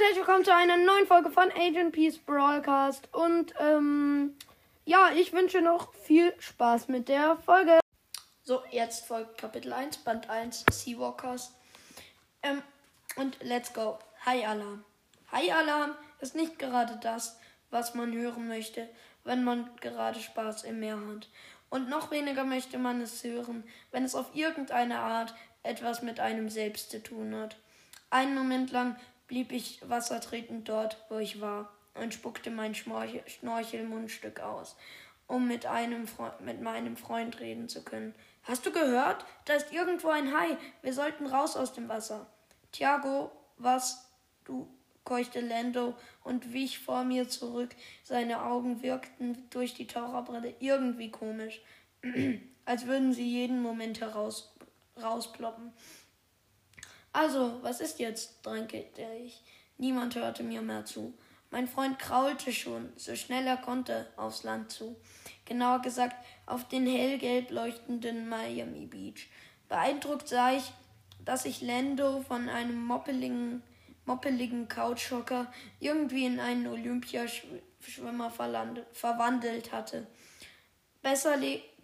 Und herzlich willkommen zu einer neuen Folge von Agent Peace Broadcast. Und ähm, ja, ich wünsche noch viel Spaß mit der Folge. So, jetzt folgt Kapitel 1, Band 1, Seawalkers. Ähm, und let's go. Hi Alarm. Hi Alarm ist nicht gerade das, was man hören möchte, wenn man gerade Spaß im Meer hat. Und noch weniger möchte man es hören, wenn es auf irgendeine Art etwas mit einem selbst zu tun hat. Einen Moment lang blieb ich wassertretend dort, wo ich war, und spuckte mein Schnorchelmundstück aus, um mit, einem mit meinem Freund reden zu können. Hast du gehört? Da ist irgendwo ein Hai. Wir sollten raus aus dem Wasser. Tiago, was? Du, keuchte Lando und wich vor mir zurück. Seine Augen wirkten durch die Taucherbrille irgendwie komisch, als würden sie jeden Moment heraus, rausploppen. Also, was ist jetzt? drängte ich. Niemand hörte mir mehr zu. Mein Freund kraulte schon, so schnell er konnte, aufs Land zu. Genauer gesagt, auf den hellgelb leuchtenden Miami Beach. Beeindruckt sah ich, dass sich Lando von einem moppeligen, moppeligen Couchhocker irgendwie in einen Olympiaschwimmer verwandelt hatte. Besser,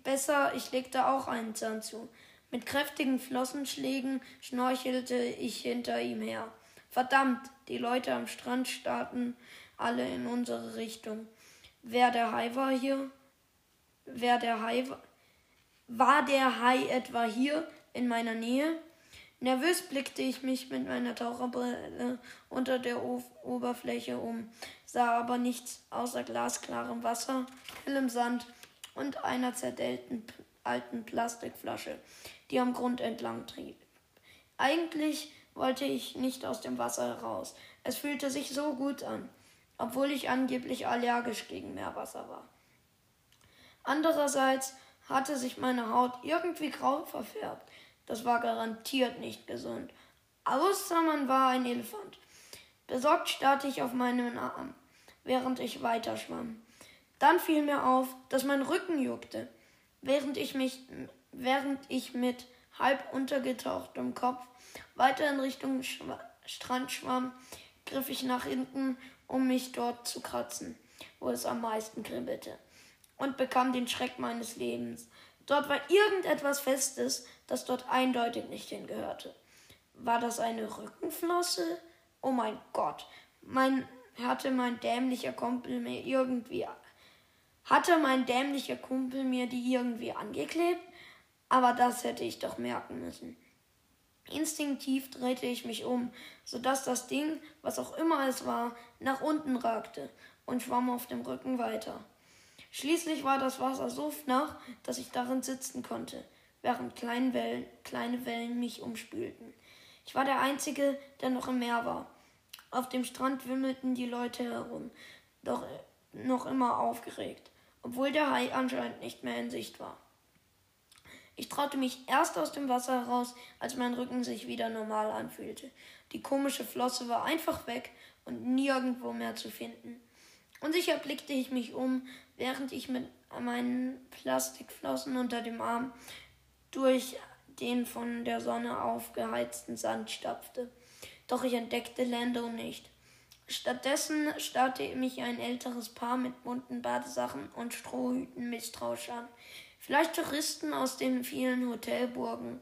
besser, ich legte auch einen Zahn zu. Mit kräftigen Flossenschlägen schnorchelte ich hinter ihm her. Verdammt, die Leute am Strand starrten alle in unsere Richtung. Wer der Hai war hier? Wer der Hai war? War der Hai etwa hier in meiner Nähe? Nervös blickte ich mich mit meiner Taucherbrille unter der o Oberfläche um, sah aber nichts außer glasklarem Wasser, hellem Sand und einer zerdellten alten Plastikflasche, die am Grund entlang trieb. Eigentlich wollte ich nicht aus dem Wasser heraus. Es fühlte sich so gut an, obwohl ich angeblich allergisch gegen Meerwasser war. Andererseits hatte sich meine Haut irgendwie grau verfärbt. Das war garantiert nicht gesund. Außer man war ein Elefant. Besorgt starrte ich auf meinen Arm, während ich weiter schwamm. Dann fiel mir auf, dass mein Rücken juckte. Während ich mich, während ich mit halb untergetauchtem Kopf weiter in Richtung Schwa Strand schwamm, griff ich nach hinten, um mich dort zu kratzen, wo es am meisten kribbelte, und bekam den Schreck meines Lebens. Dort war irgendetwas Festes, das dort eindeutig nicht hingehörte. War das eine Rückenflosse? Oh mein Gott, mein, hatte mein dämlicher Kumpel mir irgendwie hatte mein dämlicher Kumpel mir die irgendwie angeklebt? Aber das hätte ich doch merken müssen. Instinktiv drehte ich mich um, sodass das Ding, was auch immer es war, nach unten ragte und schwamm auf dem Rücken weiter. Schließlich war das Wasser so flach, dass ich darin sitzen konnte, während kleine Wellen, kleine Wellen mich umspülten. Ich war der Einzige, der noch im Meer war. Auf dem Strand wimmelten die Leute herum, doch noch immer aufgeregt obwohl der Hai anscheinend nicht mehr in Sicht war. Ich traute mich erst aus dem Wasser heraus, als mein Rücken sich wieder normal anfühlte. Die komische Flosse war einfach weg und nirgendwo mehr zu finden. Unsicher blickte ich mich um, während ich mit meinen Plastikflossen unter dem Arm durch den von der Sonne aufgeheizten Sand stapfte. Doch ich entdeckte Lando nicht. Stattdessen starrte mich ein älteres Paar mit bunten Badesachen und Strohhüten misstrauisch an. Vielleicht Touristen aus den vielen Hotelburgen,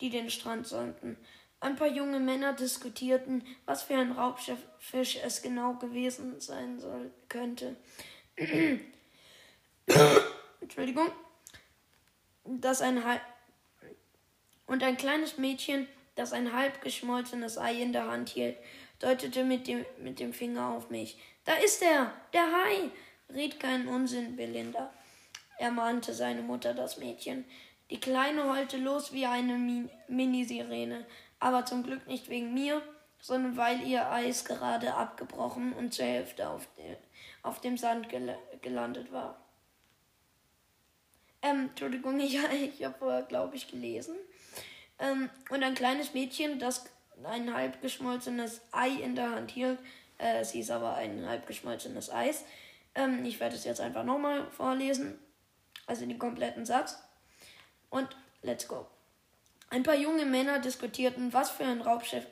die den Strand sollten. Ein paar junge Männer diskutierten, was für ein Raubfisch es genau gewesen sein soll, könnte. Entschuldigung. Das ein und ein kleines Mädchen, das ein halb geschmolzenes Ei in der Hand hielt, deutete mit dem, mit dem Finger auf mich. Da ist er, der Hai. Red keinen Unsinn, Belinda, ermahnte seine Mutter das Mädchen. Die Kleine heulte los wie eine Minisirene, aber zum Glück nicht wegen mir, sondern weil ihr Eis gerade abgebrochen und zur Hälfte auf, de, auf dem Sand gel gelandet war. Ähm, Entschuldigung, ich, ich habe vorher, glaube ich, gelesen. Ähm, und ein kleines Mädchen, das ein halb geschmolzenes Ei in der Hand hielt. Äh, es hieß aber ein halb geschmolzenes Eis. Ähm, ich werde es jetzt einfach nochmal vorlesen. Also den kompletten Satz. Und let's go. Ein paar junge Männer diskutierten, was für ein Raubschiff,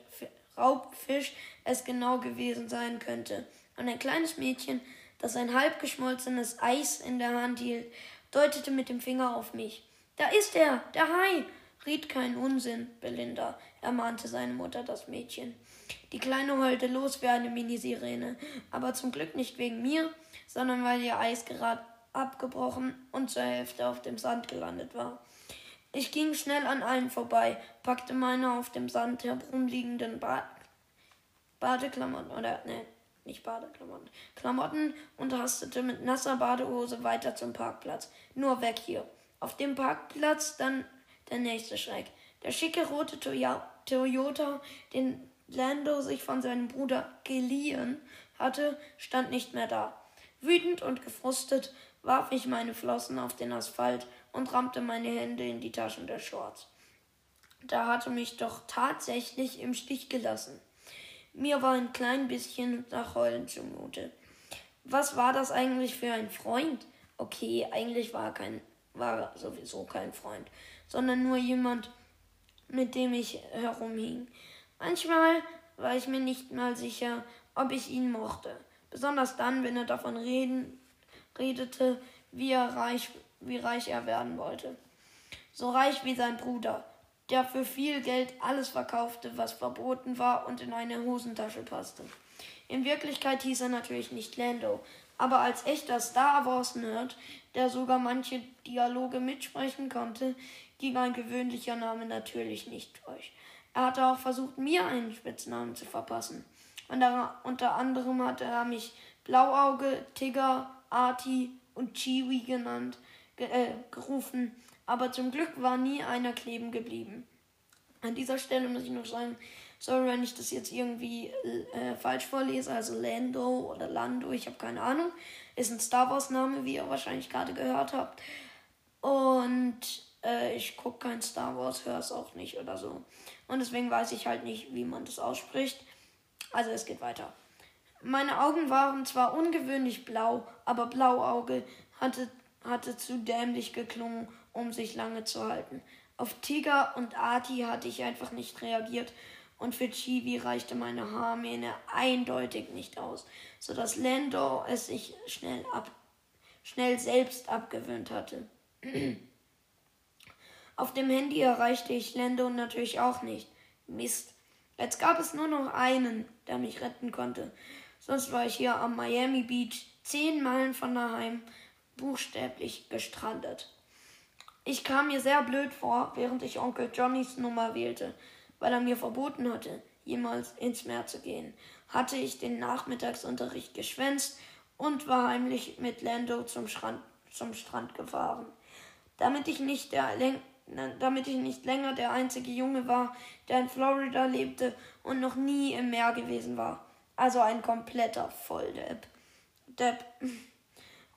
Raubfisch es genau gewesen sein könnte. Und ein kleines Mädchen, das ein halb geschmolzenes Eis in der Hand hielt, deutete mit dem Finger auf mich. Da ist er, der Hai! Riet keinen Unsinn, Belinda, ermahnte seine Mutter das Mädchen. Die Kleine heulte los wie eine Minisirene, aber zum Glück nicht wegen mir, sondern weil ihr Eis gerade abgebrochen und zur Hälfte auf dem Sand gelandet war. Ich ging schnell an allen vorbei, packte meine auf dem Sand herumliegenden ba Badeklamotten oder ne, nicht Badeklamotten, Klamotten und hastete mit nasser Badehose weiter zum Parkplatz. Nur weg hier. Auf dem Parkplatz dann der nächste Schreck. Der schicke rote Toyota, den Lando sich von seinem Bruder geliehen hatte, stand nicht mehr da. Wütend und gefrustet warf ich meine Flossen auf den Asphalt und rammte meine Hände in die Taschen der Shorts. Da hatte mich doch tatsächlich im Stich gelassen. Mir war ein klein bisschen nach Heulen zumute. Was war das eigentlich für ein Freund? Okay, eigentlich war kein, war sowieso kein Freund, sondern nur jemand, mit dem ich herumhing. Manchmal war ich mir nicht mal sicher, ob ich ihn mochte. Besonders dann, wenn er davon reden, redete, wie, er reich, wie reich er werden wollte. So reich wie sein Bruder, der für viel Geld alles verkaufte, was verboten war und in eine Hosentasche passte. In Wirklichkeit hieß er natürlich nicht Lando, aber als echter Star Wars-Nerd, der sogar manche Dialoge mitsprechen konnte, ging ein gewöhnlicher Name natürlich nicht durch. Er hatte auch versucht, mir einen Spitznamen zu verpassen. Unter anderem hatte er mich Blauauge, Tigger, Arti und Chiwi genannt, ge äh, gerufen, aber zum Glück war nie einer kleben geblieben. An dieser Stelle muss ich noch sagen, sorry, wenn ich das jetzt irgendwie äh, falsch vorlese, also Lando oder Lando, ich habe keine Ahnung, ist ein Star Wars Name, wie ihr wahrscheinlich gerade gehört habt. Und äh, ich gucke kein Star Wars, höre es auch nicht oder so. Und deswegen weiß ich halt nicht, wie man das ausspricht. Also es geht weiter. Meine Augen waren zwar ungewöhnlich blau, aber Blauauge hatte, hatte zu dämlich geklungen, um sich lange zu halten. Auf Tiger und Arti hatte ich einfach nicht reagiert und für Chibi reichte meine Haarmähne eindeutig nicht aus, so dass Lando es sich schnell, ab, schnell selbst abgewöhnt hatte. Auf dem Handy erreichte ich Lando natürlich auch nicht. Mist. Jetzt gab es nur noch einen, der mich retten konnte. Sonst war ich hier am Miami Beach, zehn Meilen von daheim, buchstäblich gestrandet. Ich kam mir sehr blöd vor, während ich Onkel Johnnys Nummer wählte, weil er mir verboten hatte, jemals ins Meer zu gehen. Hatte ich den Nachmittagsunterricht geschwänzt und war heimlich mit Lando zum Strand, zum Strand gefahren. Damit ich nicht der damit ich nicht länger der einzige Junge war, der in Florida lebte und noch nie im Meer gewesen war. Also ein kompletter Volldepp. Depp.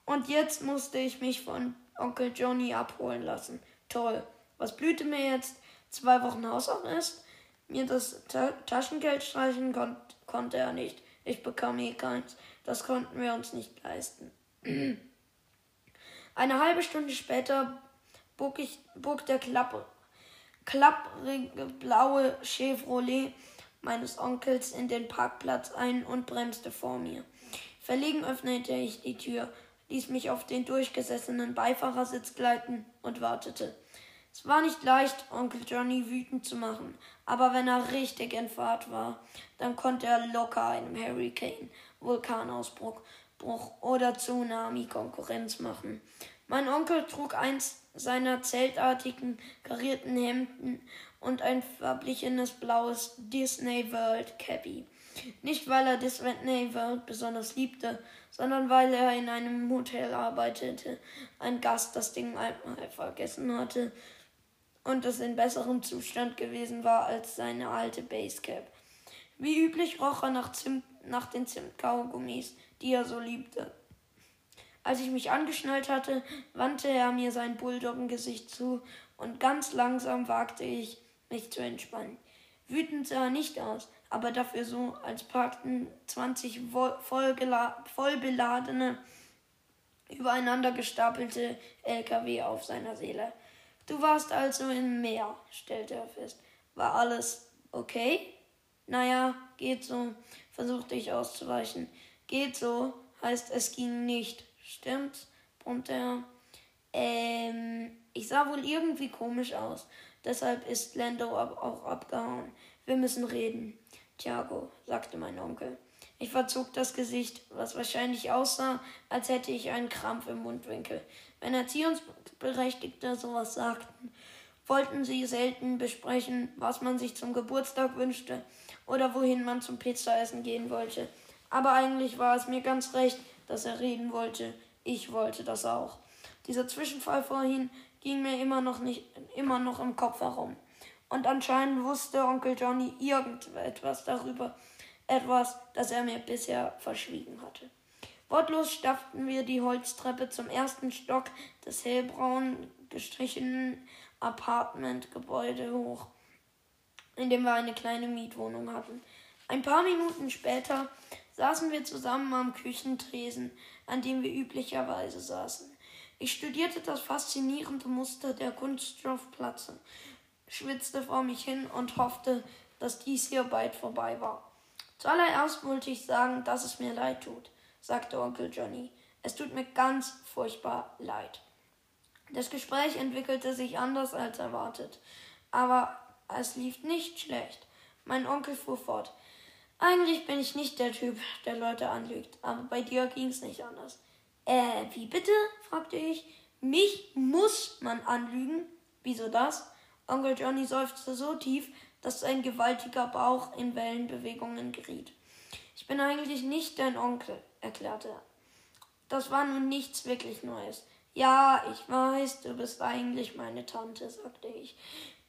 Und jetzt musste ich mich von Onkel Johnny abholen lassen. Toll. Was blühte mir jetzt? Zwei Wochen Hausarrest? Mir das Ta Taschengeld streichen kon konnte er nicht. Ich bekam eh keins. Das konnten wir uns nicht leisten. Eine halbe Stunde später bog, ich, bog der klapp, klapprige blaue Chevrolet meines Onkels in den Parkplatz ein und bremste vor mir. Verlegen öffnete ich die Tür, ließ mich auf den durchgesessenen Beifahrersitz gleiten und wartete. Es war nicht leicht, Onkel Johnny wütend zu machen, aber wenn er richtig in Fahrt war, dann konnte er locker einem Hurricane, Vulkanausbruch Bruch oder Tsunami Konkurrenz machen. Mein Onkel trug eins seiner zeltartigen karierten Hemden und ein verblichenes blaues Disney World Cappy. Nicht weil er Disney World besonders liebte, sondern weil er in einem Hotel arbeitete, ein Gast das Ding einmal vergessen hatte und es in besserem Zustand gewesen war als seine alte Basecap. Wie üblich roch er nach, Zimt, nach den Zimtkaugummis, die er so liebte. Als ich mich angeschnallt hatte, wandte er mir sein Bulldoggen-Gesicht zu und ganz langsam wagte ich, mich zu entspannen. Wütend sah er nicht aus, aber dafür so, als parkten 20 voll, voll beladene, übereinander gestapelte LKW auf seiner Seele. Du warst also im Meer, stellte er fest. War alles okay? Naja, geht so, versuchte ich auszuweichen. Geht so, heißt es ging nicht. Stimmt's? brummte er. Ähm, ich sah wohl irgendwie komisch aus. Deshalb ist Lando auch abgehauen. Wir müssen reden. Tiago, sagte mein Onkel. Ich verzog das Gesicht, was wahrscheinlich aussah, als hätte ich einen Krampf im Mundwinkel. Wenn Erziehungsberechtigte sowas sagten, wollten sie selten besprechen, was man sich zum Geburtstag wünschte oder wohin man zum Pizzaessen gehen wollte. Aber eigentlich war es mir ganz recht, dass er reden wollte. Ich wollte das auch. Dieser Zwischenfall vorhin ging mir immer noch nicht immer noch im Kopf herum. Und anscheinend wusste Onkel Johnny irgendetwas darüber, etwas, das er mir bisher verschwiegen hatte. Wortlos stapften wir die Holztreppe zum ersten Stock des hellbraun gestrichenen Apartmentgebäude hoch, in dem wir eine kleine Mietwohnung hatten. Ein paar Minuten später saßen wir zusammen am Küchentresen, an dem wir üblicherweise saßen. Ich studierte das faszinierende Muster der Kunststoffplatte, schwitzte vor mich hin und hoffte, dass dies hier bald vorbei war. Zuallererst wollte ich sagen, dass es mir leid tut, sagte Onkel Johnny. Es tut mir ganz furchtbar leid. Das Gespräch entwickelte sich anders als erwartet, aber es lief nicht schlecht. Mein Onkel fuhr fort. Eigentlich bin ich nicht der Typ, der Leute anlügt, aber bei dir ging's nicht anders. Äh, wie bitte? fragte ich. Mich muss man anlügen? Wieso das? Onkel Johnny seufzte so tief, dass sein gewaltiger Bauch in Wellenbewegungen geriet. Ich bin eigentlich nicht dein Onkel, erklärte er. Das war nun nichts wirklich Neues. Ja, ich weiß, du bist eigentlich meine Tante, sagte ich.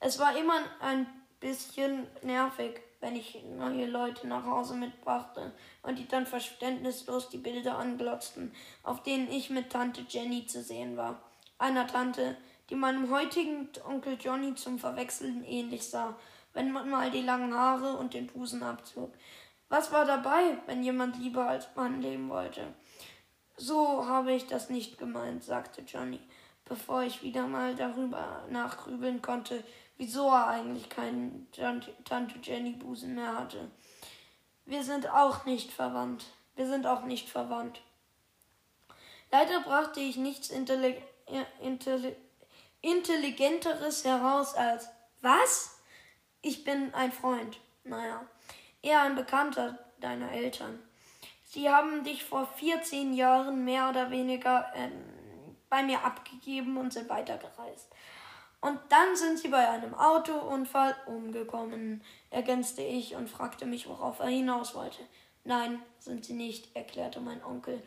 Es war immer ein bisschen nervig, wenn ich neue Leute nach Hause mitbrachte und die dann verständnislos die Bilder anglotzten, auf denen ich mit Tante Jenny zu sehen war. Einer Tante, die meinem heutigen Onkel Johnny zum Verwechseln ähnlich sah wenn man mal die langen Haare und den Busen abzog. Was war dabei, wenn jemand lieber als Mann leben wollte? So habe ich das nicht gemeint, sagte Johnny, bevor ich wieder mal darüber nachgrübeln konnte, wieso er eigentlich keinen Tante Jenny Busen mehr hatte. Wir sind auch nicht verwandt. Wir sind auch nicht verwandt. Leider brachte ich nichts Intelli Intelli Intelligenteres heraus als Was? Ich bin ein Freund. Naja, eher ein Bekannter deiner Eltern. Sie haben dich vor 14 Jahren mehr oder weniger ähm, bei mir abgegeben und sind weitergereist. Und dann sind sie bei einem Autounfall umgekommen, ergänzte ich und fragte mich, worauf er hinaus wollte. Nein, sind sie nicht, erklärte mein Onkel,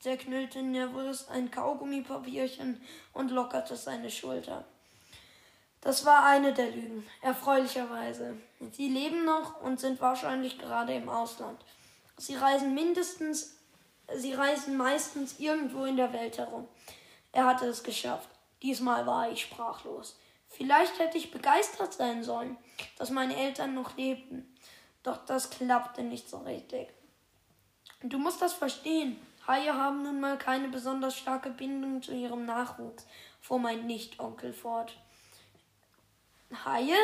zerknüllte nervös ein Kaugummipapierchen und lockerte seine Schulter. Das war eine der Lügen, erfreulicherweise. Sie leben noch und sind wahrscheinlich gerade im Ausland. Sie reisen mindestens, sie reisen meistens irgendwo in der Welt herum. Er hatte es geschafft. Diesmal war ich sprachlos. Vielleicht hätte ich begeistert sein sollen, dass meine Eltern noch lebten. Doch das klappte nicht so richtig. Du musst das verstehen. Haie haben nun mal keine besonders starke Bindung zu ihrem Nachwuchs, fuhr mein Nicht-Onkel fort. Haie?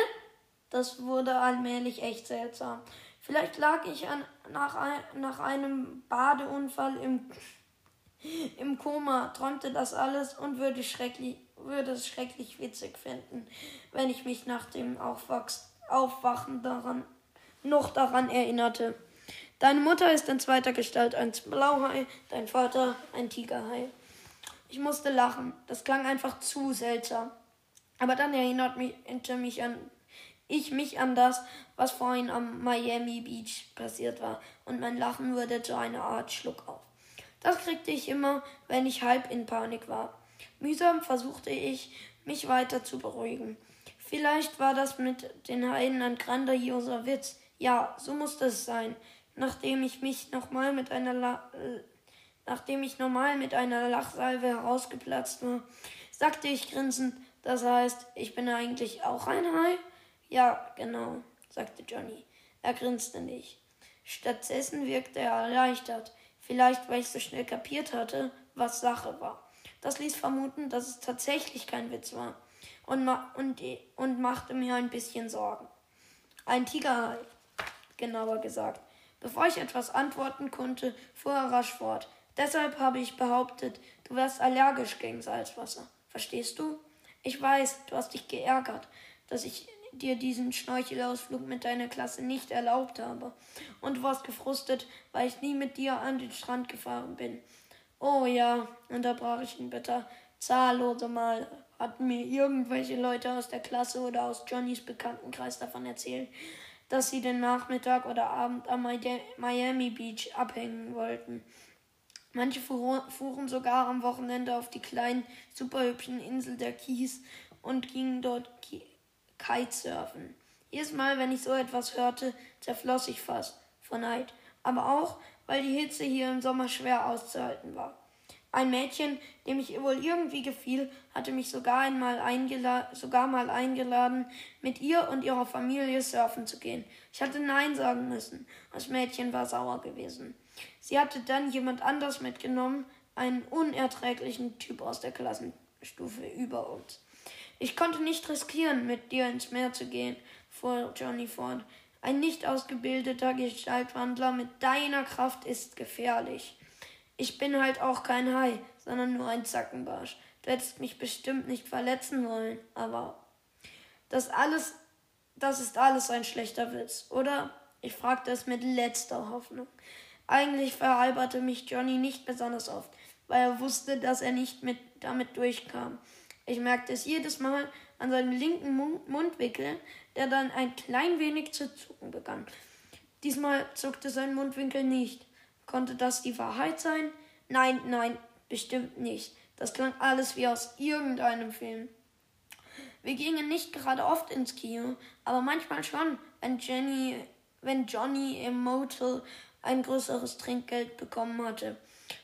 Das wurde allmählich echt seltsam. Vielleicht lag ich an, nach, ein, nach einem Badeunfall im, im Koma, träumte das alles und würde, schrecklich, würde es schrecklich witzig finden, wenn ich mich nach dem Aufwachs, Aufwachen daran, noch daran erinnerte. Deine Mutter ist in zweiter Gestalt ein Blauhai, dein Vater ein Tigerhai. Ich musste lachen. Das klang einfach zu seltsam. Aber dann erinnert mich, mich an ich mich an das, was vorhin am Miami Beach passiert war, und mein Lachen wurde zu einer Art Schluck auf. Das kriegte ich immer, wenn ich halb in Panik war. Mühsam versuchte ich, mich weiter zu beruhigen. Vielleicht war das mit den Heiden ein grandioser Witz. Ja, so musste es sein. Nachdem ich mich nochmal mit einer La äh, nachdem ich normal mit einer Lachsalve herausgeplatzt war, sagte ich grinsend, das heißt, ich bin eigentlich auch ein Hai? Ja, genau, sagte Johnny. Er grinste nicht. Stattdessen wirkte er erleichtert, vielleicht weil ich so schnell kapiert hatte, was Sache war. Das ließ vermuten, dass es tatsächlich kein Witz war und, ma und, und machte mir ein bisschen Sorgen. Ein Tigerhai. genauer gesagt. Bevor ich etwas antworten konnte, fuhr er rasch fort. Deshalb habe ich behauptet, du wärst allergisch gegen Salzwasser. Verstehst du? Ich weiß, du hast dich geärgert, dass ich dir diesen Schnorchelausflug mit deiner Klasse nicht erlaubt habe. Und du warst gefrustet, weil ich nie mit dir an den Strand gefahren bin. Oh ja, unterbrach ich ihn bitter. Zahllose Mal hatten mir irgendwelche Leute aus der Klasse oder aus Johnnys Bekanntenkreis davon erzählt, dass sie den Nachmittag oder Abend am Miami Beach abhängen wollten. Manche fuhren sogar am Wochenende auf die kleinen, superhübschen Insel der Keys und gingen dort Kitesurfen. Jedes Mal, wenn ich so etwas hörte, zerfloss ich fast vor Neid, aber auch, weil die Hitze hier im Sommer schwer auszuhalten war. Ein Mädchen, dem ich wohl irgendwie gefiel, hatte mich sogar einmal sogar mal eingeladen, mit ihr und ihrer Familie surfen zu gehen. Ich hatte Nein sagen müssen. Das Mädchen war sauer gewesen. Sie hatte dann jemand anders mitgenommen, einen unerträglichen Typ aus der Klassenstufe über uns. Ich konnte nicht riskieren, mit dir ins Meer zu gehen, fuhr Johnny fort. Ein nicht ausgebildeter Gestaltwandler mit deiner Kraft ist gefährlich. Ich bin halt auch kein Hai, sondern nur ein Zackenbarsch. Du hättest mich bestimmt nicht verletzen wollen, aber das alles, das ist alles ein schlechter Witz, oder? Ich fragte es mit letzter Hoffnung. Eigentlich veralberte mich Johnny nicht besonders oft, weil er wusste, dass er nicht mit damit durchkam. Ich merkte es jedes Mal an seinem linken Mundwinkel, der dann ein klein wenig zu zucken begann. Diesmal zuckte sein Mundwinkel nicht. Konnte das die Wahrheit sein? Nein, nein, bestimmt nicht. Das klang alles wie aus irgendeinem Film. Wir gingen nicht gerade oft ins Kino, aber manchmal schon, wenn Jenny, wenn Johnny im Motel ein größeres Trinkgeld bekommen hatte,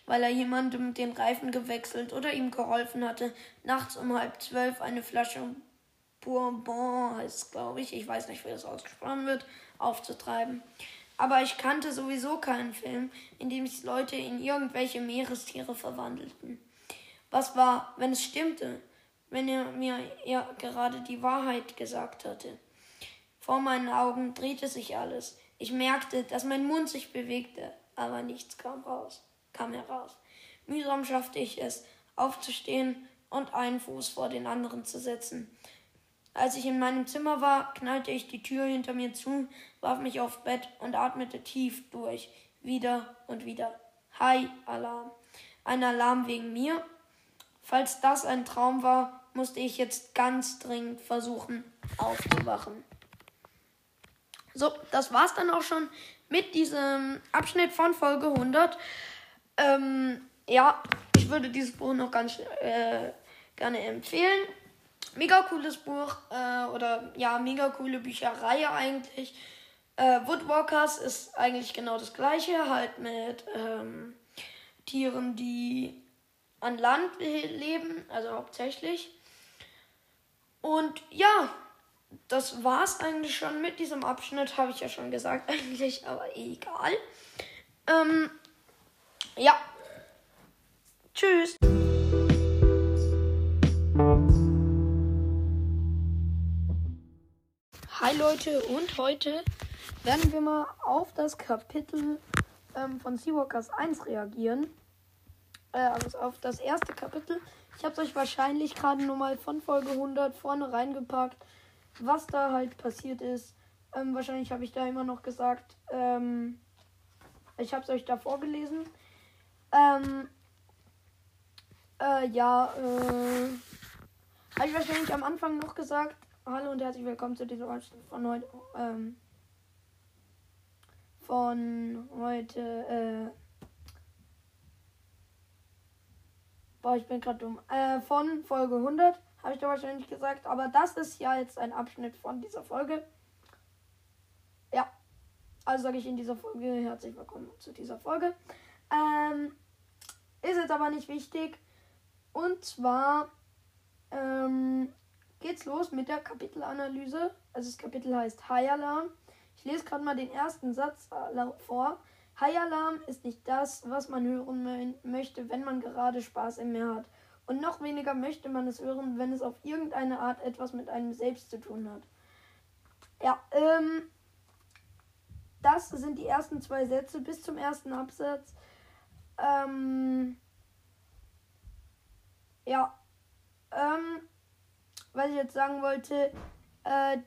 weil er jemandem den Reifen gewechselt oder ihm geholfen hatte, nachts um halb zwölf eine Flasche Bourbon, heißt glaube ich, ich weiß nicht, wie das ausgesprochen wird, aufzutreiben. Aber ich kannte sowieso keinen Film, in dem sich Leute in irgendwelche Meerestiere verwandelten. Was war, wenn es stimmte, wenn er mir ja gerade die Wahrheit gesagt hatte? Vor meinen Augen drehte sich alles. Ich merkte, dass mein Mund sich bewegte, aber nichts kam raus, kam heraus. Mühsam schaffte ich es, aufzustehen und einen Fuß vor den anderen zu setzen. Als ich in meinem Zimmer war, knallte ich die Tür hinter mir zu, warf mich aufs Bett und atmete tief durch. Wieder und wieder. Hi, Alarm. Ein Alarm wegen mir? Falls das ein Traum war, musste ich jetzt ganz dringend versuchen, aufzuwachen. So, das war's dann auch schon mit diesem Abschnitt von Folge 100. Ähm, ja, ich würde dieses Buch noch ganz äh, gerne empfehlen mega cooles Buch äh, oder ja, mega coole Bücherei eigentlich. Äh, Woodwalkers ist eigentlich genau das gleiche, halt mit ähm, Tieren, die an Land leben, also hauptsächlich. Und ja, das war's eigentlich schon mit diesem Abschnitt, habe ich ja schon gesagt eigentlich, aber egal. Ähm, ja. Tschüss. Hi Leute und heute werden wir mal auf das Kapitel ähm, von Seawalkers 1 reagieren. Äh, also auf das erste Kapitel. Ich habe es euch wahrscheinlich gerade nur mal von Folge 100 vorne reingepackt, was da halt passiert ist. Ähm, wahrscheinlich habe ich da immer noch gesagt, ähm, ich habe es euch da vorgelesen. Ähm, äh, ja, äh, habe ich wahrscheinlich am Anfang noch gesagt, Hallo und herzlich willkommen zu dieser Ausstellung von heute. Ähm, von heute. Äh, boah, ich bin gerade dumm. Äh, von Folge 100 habe ich da wahrscheinlich gesagt. Aber das ist ja jetzt ein Abschnitt von dieser Folge. Ja. Also sage ich in dieser Folge herzlich willkommen zu dieser Folge. Ähm, ist jetzt aber nicht wichtig. Und zwar. Ähm, geht's los mit der Kapitelanalyse. Also das Kapitel heißt High Alarm. Ich lese gerade mal den ersten Satz äh, vor. High Alarm ist nicht das, was man hören möchte, wenn man gerade Spaß im Meer hat. Und noch weniger möchte man es hören, wenn es auf irgendeine Art etwas mit einem selbst zu tun hat. Ja, ähm. das sind die ersten zwei Sätze bis zum ersten Absatz. Ähm, ja. Ähm, was ich jetzt sagen wollte, äh,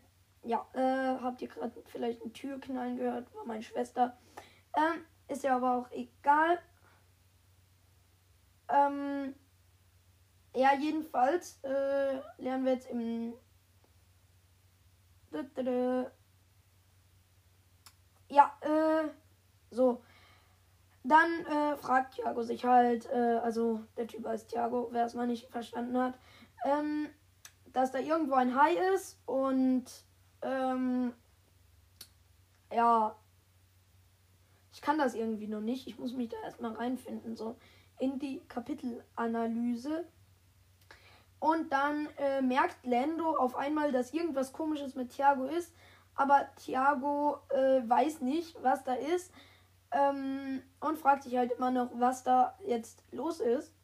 ja, äh, habt ihr gerade vielleicht ein Türknallen gehört? War meine Schwester. Ähm, ist ja aber auch egal. Ähm, ja, jedenfalls äh, lernen wir jetzt im. Ja, äh, so. Dann äh, fragt Thiago sich halt, äh, also der Typ heißt Thiago, wer es mal nicht verstanden hat, ähm, dass da irgendwo ein Hai ist und ähm, ja, ich kann das irgendwie noch nicht. Ich muss mich da erstmal reinfinden, so in die Kapitelanalyse. Und dann äh, merkt Lando auf einmal, dass irgendwas komisches mit Thiago ist. Aber Thiago äh, weiß nicht, was da ist. Ähm, und fragt sich halt immer noch, was da jetzt los ist.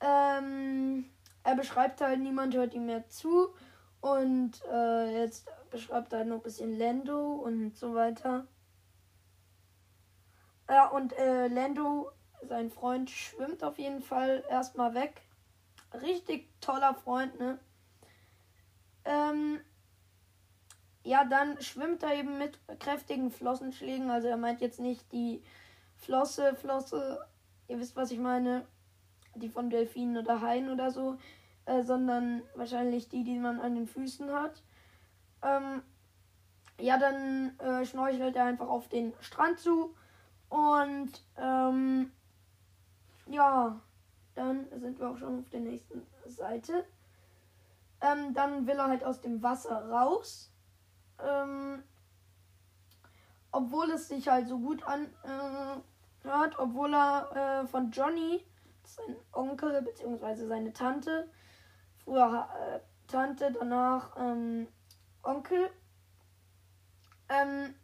Ähm, er beschreibt halt, niemand hört ihm mehr zu. Und äh, jetzt beschreibt er halt noch ein bisschen Lando und so weiter. Ja, und äh, Lando, sein Freund, schwimmt auf jeden Fall erstmal weg. Richtig toller Freund, ne? Ähm, ja, dann schwimmt er eben mit kräftigen Flossenschlägen. Also er meint jetzt nicht die Flosse, Flosse, ihr wisst, was ich meine, die von Delfinen oder Haien oder so, äh, sondern wahrscheinlich die, die man an den Füßen hat. Ähm, ja, dann äh, schnorchelt er einfach auf den Strand zu und ähm, ja, dann sind wir auch schon auf der nächsten Seite. Ähm, dann will er halt aus dem Wasser raus ähm, obwohl es sich halt so gut anhört, äh, obwohl er äh, von Johnny, sein Onkel bzw. seine Tante, früher äh, Tante, danach ähm, Onkel, ähm,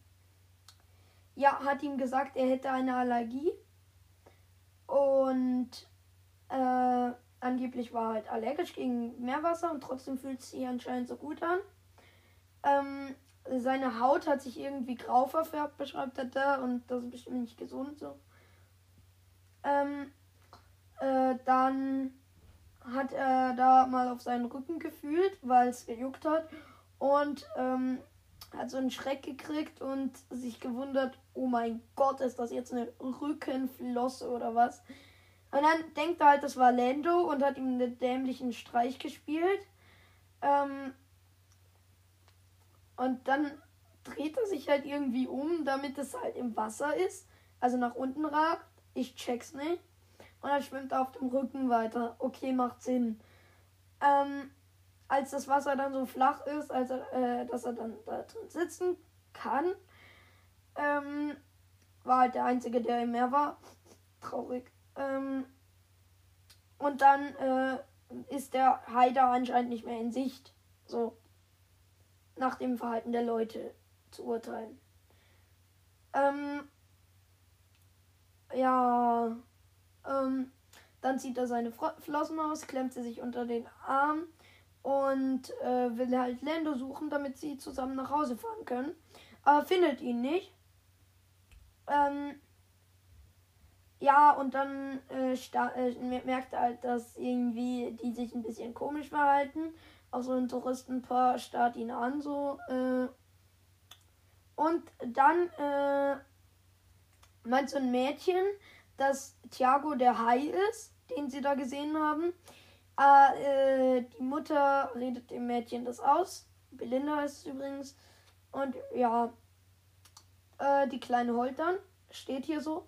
ja, hat ihm gesagt, er hätte eine Allergie und äh, angeblich war er halt allergisch gegen Meerwasser und trotzdem fühlt es sich anscheinend so gut an. Ähm, seine Haut hat sich irgendwie grau verfärbt, beschreibt er da, und das ist bestimmt nicht gesund so. Ähm, äh, dann hat er da mal auf seinen Rücken gefühlt, weil es gejuckt hat und ähm, hat so einen Schreck gekriegt und sich gewundert, oh mein Gott, ist das jetzt eine Rückenflosse oder was? Und dann denkt er halt, das war Lando und hat ihm einen dämlichen Streich gespielt. Ähm, und dann dreht er sich halt irgendwie um, damit es halt im Wasser ist. Also nach unten ragt. Ich check's nicht. Und er schwimmt auf dem Rücken weiter. Okay, macht Sinn. Ähm, als das Wasser dann so flach ist, als er, äh, dass er dann da drin sitzen kann, ähm, war halt der Einzige, der im Meer war. Traurig. Ähm, und dann äh, ist der Haider anscheinend nicht mehr in Sicht. So nach dem Verhalten der Leute zu urteilen. Ähm, ja, ähm, dann zieht er seine Flossen aus, klemmt sie sich unter den Arm und äh, will halt Lando suchen, damit sie zusammen nach Hause fahren können. Aber findet ihn nicht. Ähm, ja, und dann äh, äh, merkt er halt, dass irgendwie die sich ein bisschen komisch verhalten auch so ein Touristenpaar starrt ihn an, so. Äh, und dann äh, meint so ein Mädchen, dass Thiago der Hai ist, den sie da gesehen haben. Äh, die Mutter redet dem Mädchen das aus. Belinda ist es übrigens. Und ja, äh, die kleine Holtern steht hier so.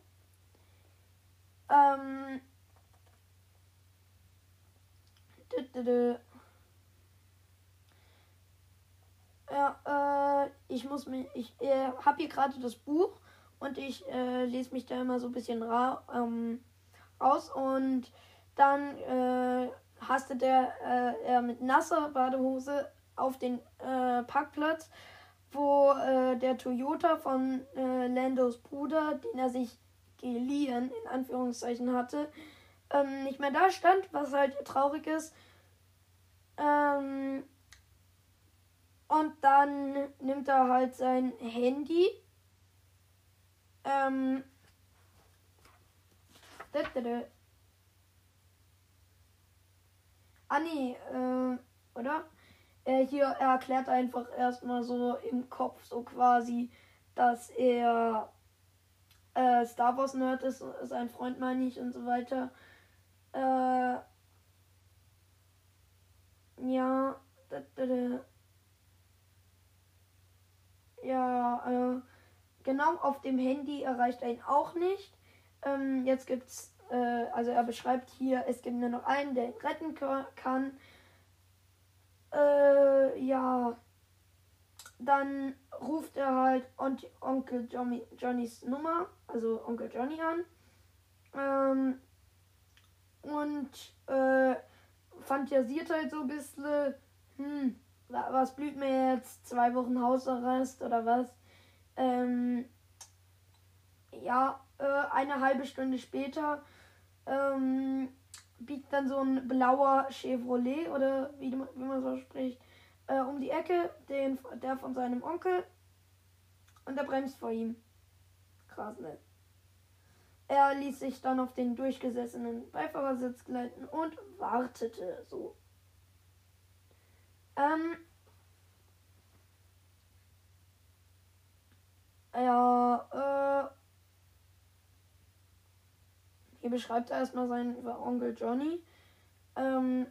Ähm, Ja, äh, ich muss mich, ich äh, habe hier gerade das Buch und ich äh, lese mich da immer so ein bisschen ra ähm, raus und dann äh, hasste der äh, er mit nasser Badehose auf den äh, Parkplatz, wo äh, der Toyota von äh, Landos Bruder, den er sich geliehen, in Anführungszeichen hatte, ähm, nicht mehr da stand, was halt traurig ist. Ähm, Und dann nimmt er halt sein Handy. Ähm. Ah nee, äh, oder? Äh, hier, er erklärt einfach erstmal so im Kopf so quasi, dass er äh, Star Wars Nerd ist, sein Freund meine ich und so weiter. Äh, ja, ja, äh, genau auf dem Handy erreicht er ihn auch nicht. Ähm, jetzt gibt's, äh, also er beschreibt hier, es gibt nur noch einen, der ihn retten kann. Äh, ja, dann ruft er halt On Onkel Johnny, Johnnys Nummer, also Onkel Johnny an. Ähm, und äh, fantasiert halt so ein bisschen, hm, was blüht mir jetzt? Zwei Wochen Hausarrest oder was? Ähm, ja, äh, eine halbe Stunde später ähm, biegt dann so ein blauer Chevrolet oder wie, wie man so spricht, äh, um die Ecke, den, der von seinem Onkel. Und er bremst vor ihm. Krass, ne? Er ließ sich dann auf den durchgesessenen Beifahrersitz gleiten und wartete so. Ähm. Ja, äh. Hier beschreibt er erstmal seinen Onkel Johnny. Ähm.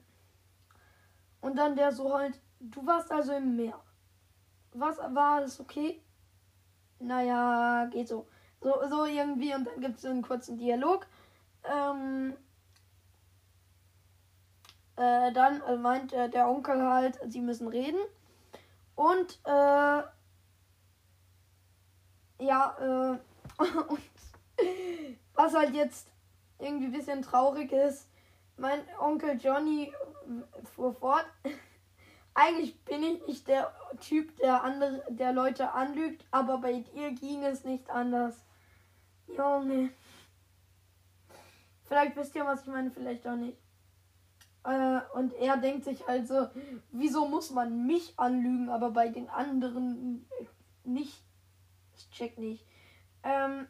Und dann der so halt, du warst also im Meer. Was war alles okay? Naja, geht so. So, so irgendwie und dann gibt es einen kurzen Dialog. Ähm, äh, dann meint äh, der Onkel halt, sie müssen reden. Und äh, ja, äh, und was halt jetzt irgendwie ein bisschen traurig ist, mein Onkel Johnny fuhr fort. Eigentlich bin ich nicht der Typ, der andere, der Leute anlügt, aber bei dir ging es nicht anders. Junge. Vielleicht wisst ihr, was ich meine, vielleicht auch nicht. Äh, und er denkt sich also, wieso muss man mich anlügen, aber bei den anderen nicht? Check nicht. Ähm,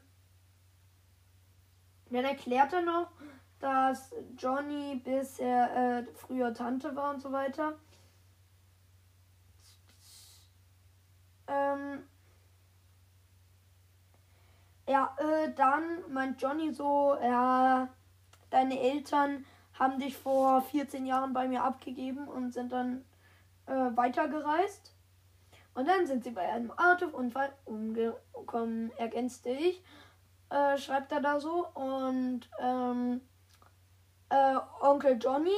dann erklärt er noch, dass Johnny bisher äh, früher Tante war und so weiter. Ähm, ja, äh, dann meint Johnny so, ja, deine Eltern haben dich vor 14 Jahren bei mir abgegeben und sind dann äh, weitergereist. Und dann sind sie bei einem Autounfall umgekommen, ergänzte ich. Äh, schreibt er da so. Und ähm, äh, Onkel Johnny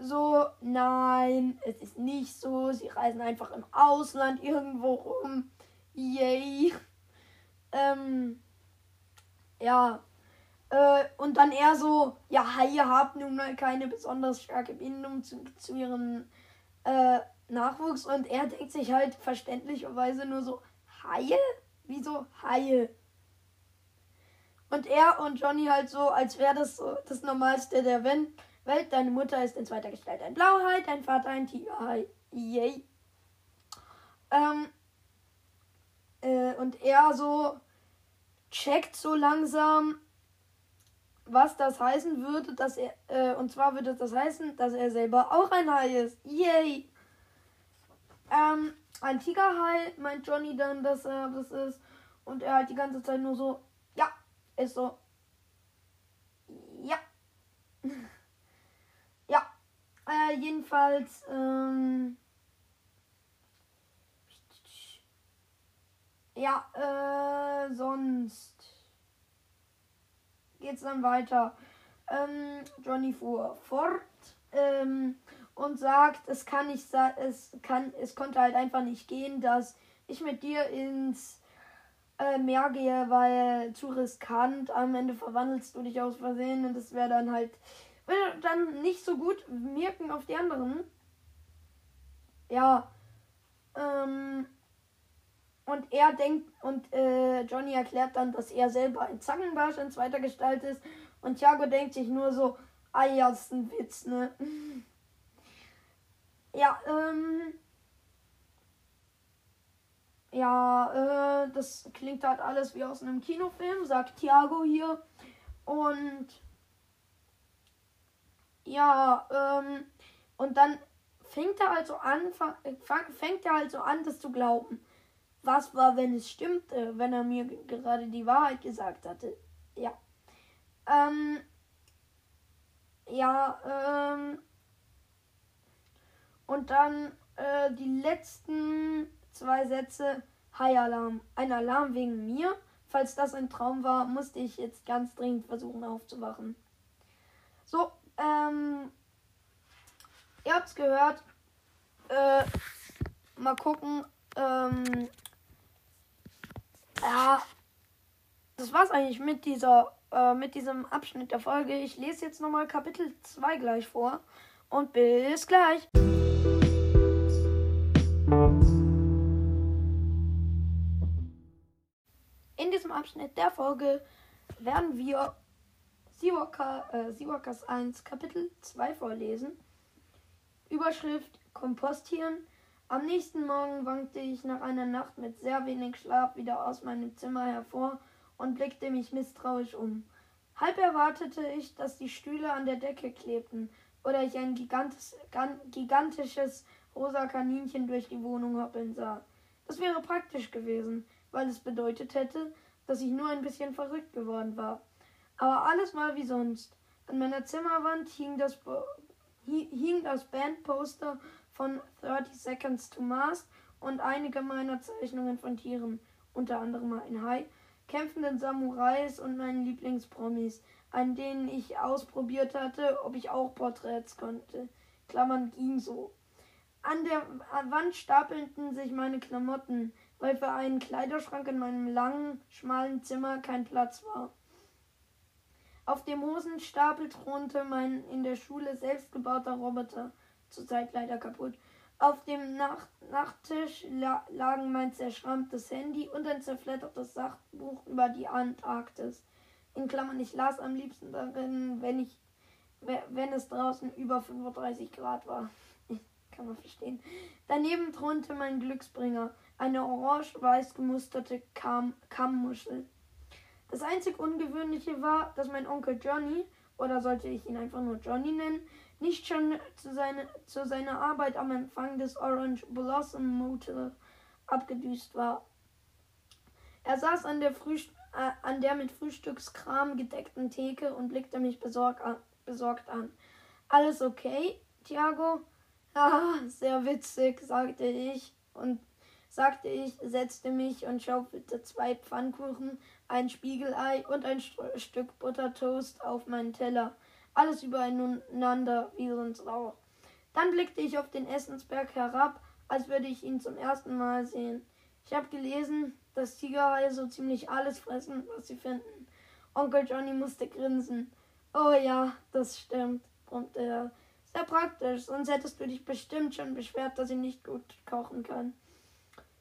so, nein, es ist nicht so. Sie reisen einfach im Ausland irgendwo rum. Yay. Ähm, ja. Äh, und dann eher so, ja, Haie haben nun mal keine besonders starke Bindung zu, zu ihrem äh, Nachwuchs. Und er denkt sich halt verständlicherweise nur so, Haie? Wieso Haie? Und er und Johnny halt so, als wäre das so das Normalste der Welt. Deine Mutter ist in zweiter Gestalt ein Blauhai, dein Vater ein Tigerhai. Yay. Ähm, äh, und er so checkt so langsam, was das heißen würde, dass er, äh, und zwar würde das heißen, dass er selber auch ein Hai ist. Yay! Ähm, ein Tigerhai meint Johnny dann, dass er das ist. Und er halt die ganze Zeit nur so, ja, ist so. Ja. ja. Äh, jedenfalls, ähm, Ja, äh, sonst geht's dann weiter. Ähm, Johnny fuhr fort ähm, und sagt, es kann nicht sein, es kann, es konnte halt einfach nicht gehen, dass ich mit dir ins äh, Meer gehe, weil zu riskant. Am Ende verwandelst du dich aus Versehen und das wäre dann halt würde dann nicht so gut wirken auf die anderen. Ja. Ähm, und er denkt, und äh, Johnny erklärt dann, dass er selber ein Zangenbarsch in zweiter Gestalt ist. Und Thiago denkt sich nur so, ah ja, ist ein Witz, ne? Ja, ähm, ja, äh, das klingt halt alles wie aus einem Kinofilm, sagt Thiago hier. Und ja, ähm, und dann fängt er also an, fängt er also an, das zu glauben. Was war, wenn es stimmte, wenn er mir gerade die Wahrheit gesagt hatte? Ja. Ähm, ja, ähm, und dann äh, die letzten zwei Sätze. Hi Alarm. Ein Alarm wegen mir. Falls das ein Traum war, musste ich jetzt ganz dringend versuchen aufzuwachen. So, ähm, ihr habt's gehört. Äh, mal gucken. Ähm, ja, das war's eigentlich mit dieser, äh, mit diesem Abschnitt der Folge. Ich lese jetzt nochmal Kapitel 2 gleich vor und bis gleich. Diesem Abschnitt der Folge werden wir Seawalker, äh, Seawalkers 1 Kapitel 2 vorlesen. Überschrift Kompostieren. Am nächsten Morgen wankte ich nach einer Nacht mit sehr wenig Schlaf wieder aus meinem Zimmer hervor und blickte mich misstrauisch um. Halb erwartete ich, dass die Stühle an der Decke klebten oder ich ein gigantes, gigantisches rosa Kaninchen durch die Wohnung hoppeln sah. Das wäre praktisch gewesen, weil es bedeutet hätte, dass ich nur ein bisschen verrückt geworden war. Aber alles war wie sonst. An meiner Zimmerwand hing das, hing das Bandposter von 30 Seconds to Mars und einige meiner Zeichnungen von Tieren, unter anderem ein Hai, kämpfenden Samurais und meinen Lieblingspromis, an denen ich ausprobiert hatte, ob ich auch Porträts konnte. Klammern ging so. An der Wand stapelten sich meine Klamotten, weil für einen Kleiderschrank in meinem langen, schmalen Zimmer kein Platz war. Auf dem Hosenstapel thronte mein in der Schule selbstgebauter Roboter, zurzeit leider kaputt. Auf dem Nacht Nachttisch la lagen mein zerschrammtes Handy und ein zerfleddertes Sachbuch über die Antarktis. In Klammern, ich las am liebsten darin, wenn ich wenn es draußen über 35 Grad war. Kann man verstehen. Daneben thronte mein Glücksbringer, eine orange-weiß gemusterte Kamm Kammmuschel. Das einzig Ungewöhnliche war, dass mein Onkel Johnny, oder sollte ich ihn einfach nur Johnny nennen, nicht schon zu, seine, zu seiner Arbeit am Empfang des Orange Blossom Motel abgedüst war. Er saß an der, Frühst äh, an der mit Frühstückskram gedeckten Theke und blickte mich besorgt an. Besorgt an. Alles okay, Thiago? Ah, sehr witzig, sagte ich und sagte ich, setzte mich und schaufelte zwei Pfannkuchen, ein Spiegelei und ein St Stück Buttertoast auf meinen Teller. Alles übereinander wie sonst auch. Dann blickte ich auf den Essensberg herab, als würde ich ihn zum ersten Mal sehen. Ich habe gelesen, dass Tigerhaie so ziemlich alles fressen, was sie finden. Onkel Johnny musste grinsen. Oh ja, das stimmt, brummte er. Sehr praktisch, sonst hättest du dich bestimmt schon beschwert, dass ich nicht gut kochen kann.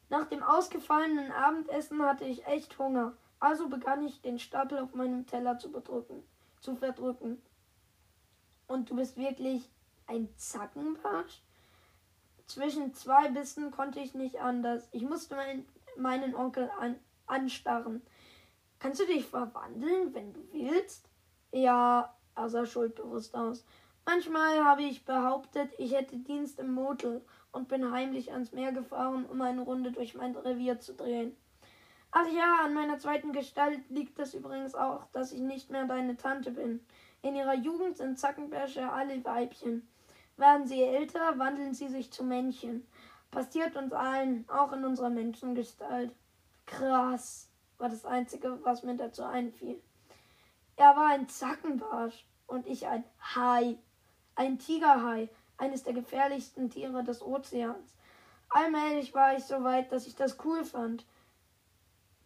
Nach dem ausgefallenen Abendessen hatte ich echt Hunger, also begann ich den Stapel auf meinem Teller zu bedrücken, zu verdrücken. Und du bist wirklich ein Zackenbarsch? Zwischen zwei Bissen konnte ich nicht anders. Ich musste mein, meinen Onkel an, anstarren. Kannst du dich verwandeln, wenn du willst? Ja, er sah schuldbewusst aus. Manchmal habe ich behauptet, ich hätte Dienst im Motel und bin heimlich ans Meer gefahren, um eine Runde durch mein Revier zu drehen. Ach ja, an meiner zweiten Gestalt liegt es übrigens auch, dass ich nicht mehr deine Tante bin. In ihrer Jugend sind Zackenbärsche alle Weibchen. Werden sie älter, wandeln sie sich zu Männchen. Passiert uns allen, auch in unserer Menschengestalt. Krass, war das Einzige, was mir dazu einfiel. Er war ein Zackenbarsch und ich ein Hai. Ein Tigerhai, eines der gefährlichsten Tiere des Ozeans. Allmählich war ich so weit, dass ich das cool fand.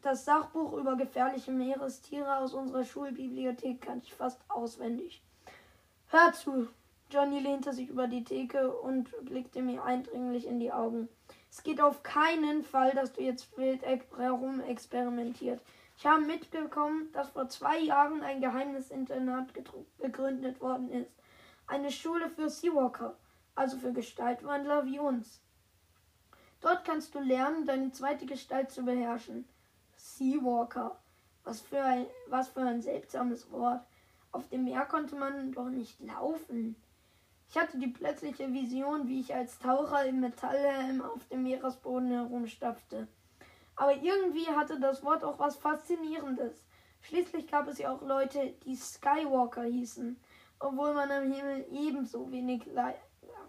Das Sachbuch über gefährliche Meerestiere aus unserer Schulbibliothek kannte ich fast auswendig. Hör zu! Johnny lehnte sich über die Theke und blickte mir eindringlich in die Augen. Es geht auf keinen Fall, dass du jetzt wild herum experimentiert. Ich habe mitbekommen, dass vor zwei Jahren ein Geheimnisinternat gegründet worden ist. Eine Schule für Seawalker, also für Gestaltwandler wie uns. Dort kannst du lernen, deine zweite Gestalt zu beherrschen. Seawalker. Was für ein, was für ein seltsames Wort. Auf dem Meer konnte man doch nicht laufen. Ich hatte die plötzliche Vision, wie ich als Taucher im Metallhelm auf dem Meeresboden herumstapfte. Aber irgendwie hatte das Wort auch was Faszinierendes. Schließlich gab es ja auch Leute, die Skywalker hießen, obwohl man am Himmel ebenso wenig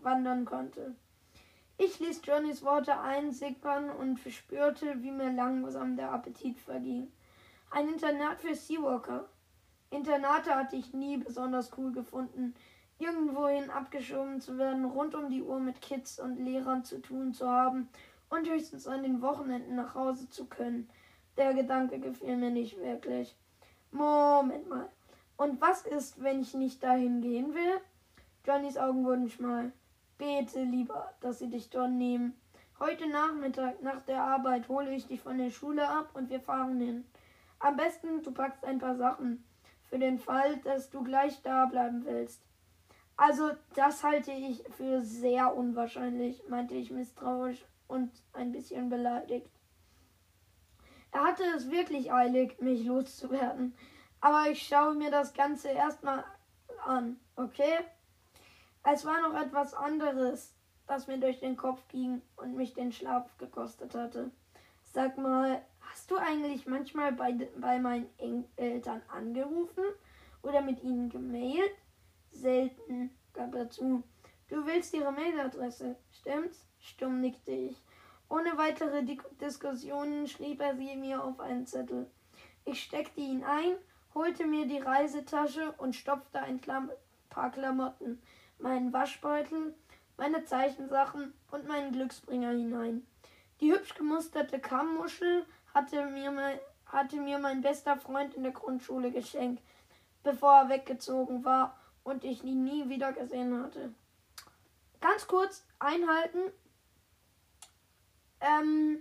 wandern konnte. Ich ließ Johnnys Worte einsickern und verspürte, wie mir langsam der Appetit verging. Ein Internat für Seawalker. Internate hatte ich nie besonders cool gefunden irgendwohin abgeschoben zu werden, rund um die Uhr mit Kids und Lehrern zu tun zu haben und höchstens an den Wochenenden nach Hause zu können. Der Gedanke gefiel mir nicht wirklich. Moment mal. Und was ist, wenn ich nicht dahin gehen will? Johnnys Augen wurden schmal. Bete lieber, dass sie dich dort nehmen. Heute Nachmittag nach der Arbeit hole ich dich von der Schule ab und wir fahren hin. Am besten, du packst ein paar Sachen. Für den Fall, dass du gleich da bleiben willst. Also, das halte ich für sehr unwahrscheinlich, meinte ich misstrauisch und ein bisschen beleidigt. Er hatte es wirklich eilig, mich loszuwerden. Aber ich schaue mir das Ganze erstmal an, okay? Es war noch etwas anderes, das mir durch den Kopf ging und mich den Schlaf gekostet hatte. Sag mal, hast du eigentlich manchmal bei, bei meinen Eltern angerufen oder mit ihnen gemailt? Selten, gab er zu. Du willst ihre Mailadresse, stimmt's? Stumm nickte ich. Ohne weitere Diskussionen schrieb er sie mir auf einen Zettel. Ich steckte ihn ein, holte mir die Reisetasche und stopfte ein Klam paar Klamotten, meinen Waschbeutel, meine Zeichensachen und meinen Glücksbringer hinein. Die hübsch gemusterte Kammmuschel hatte mir, mein, hatte mir mein bester Freund in der Grundschule geschenkt, bevor er weggezogen war und ich ihn nie wieder gesehen hatte. Ganz kurz einhalten. Ähm,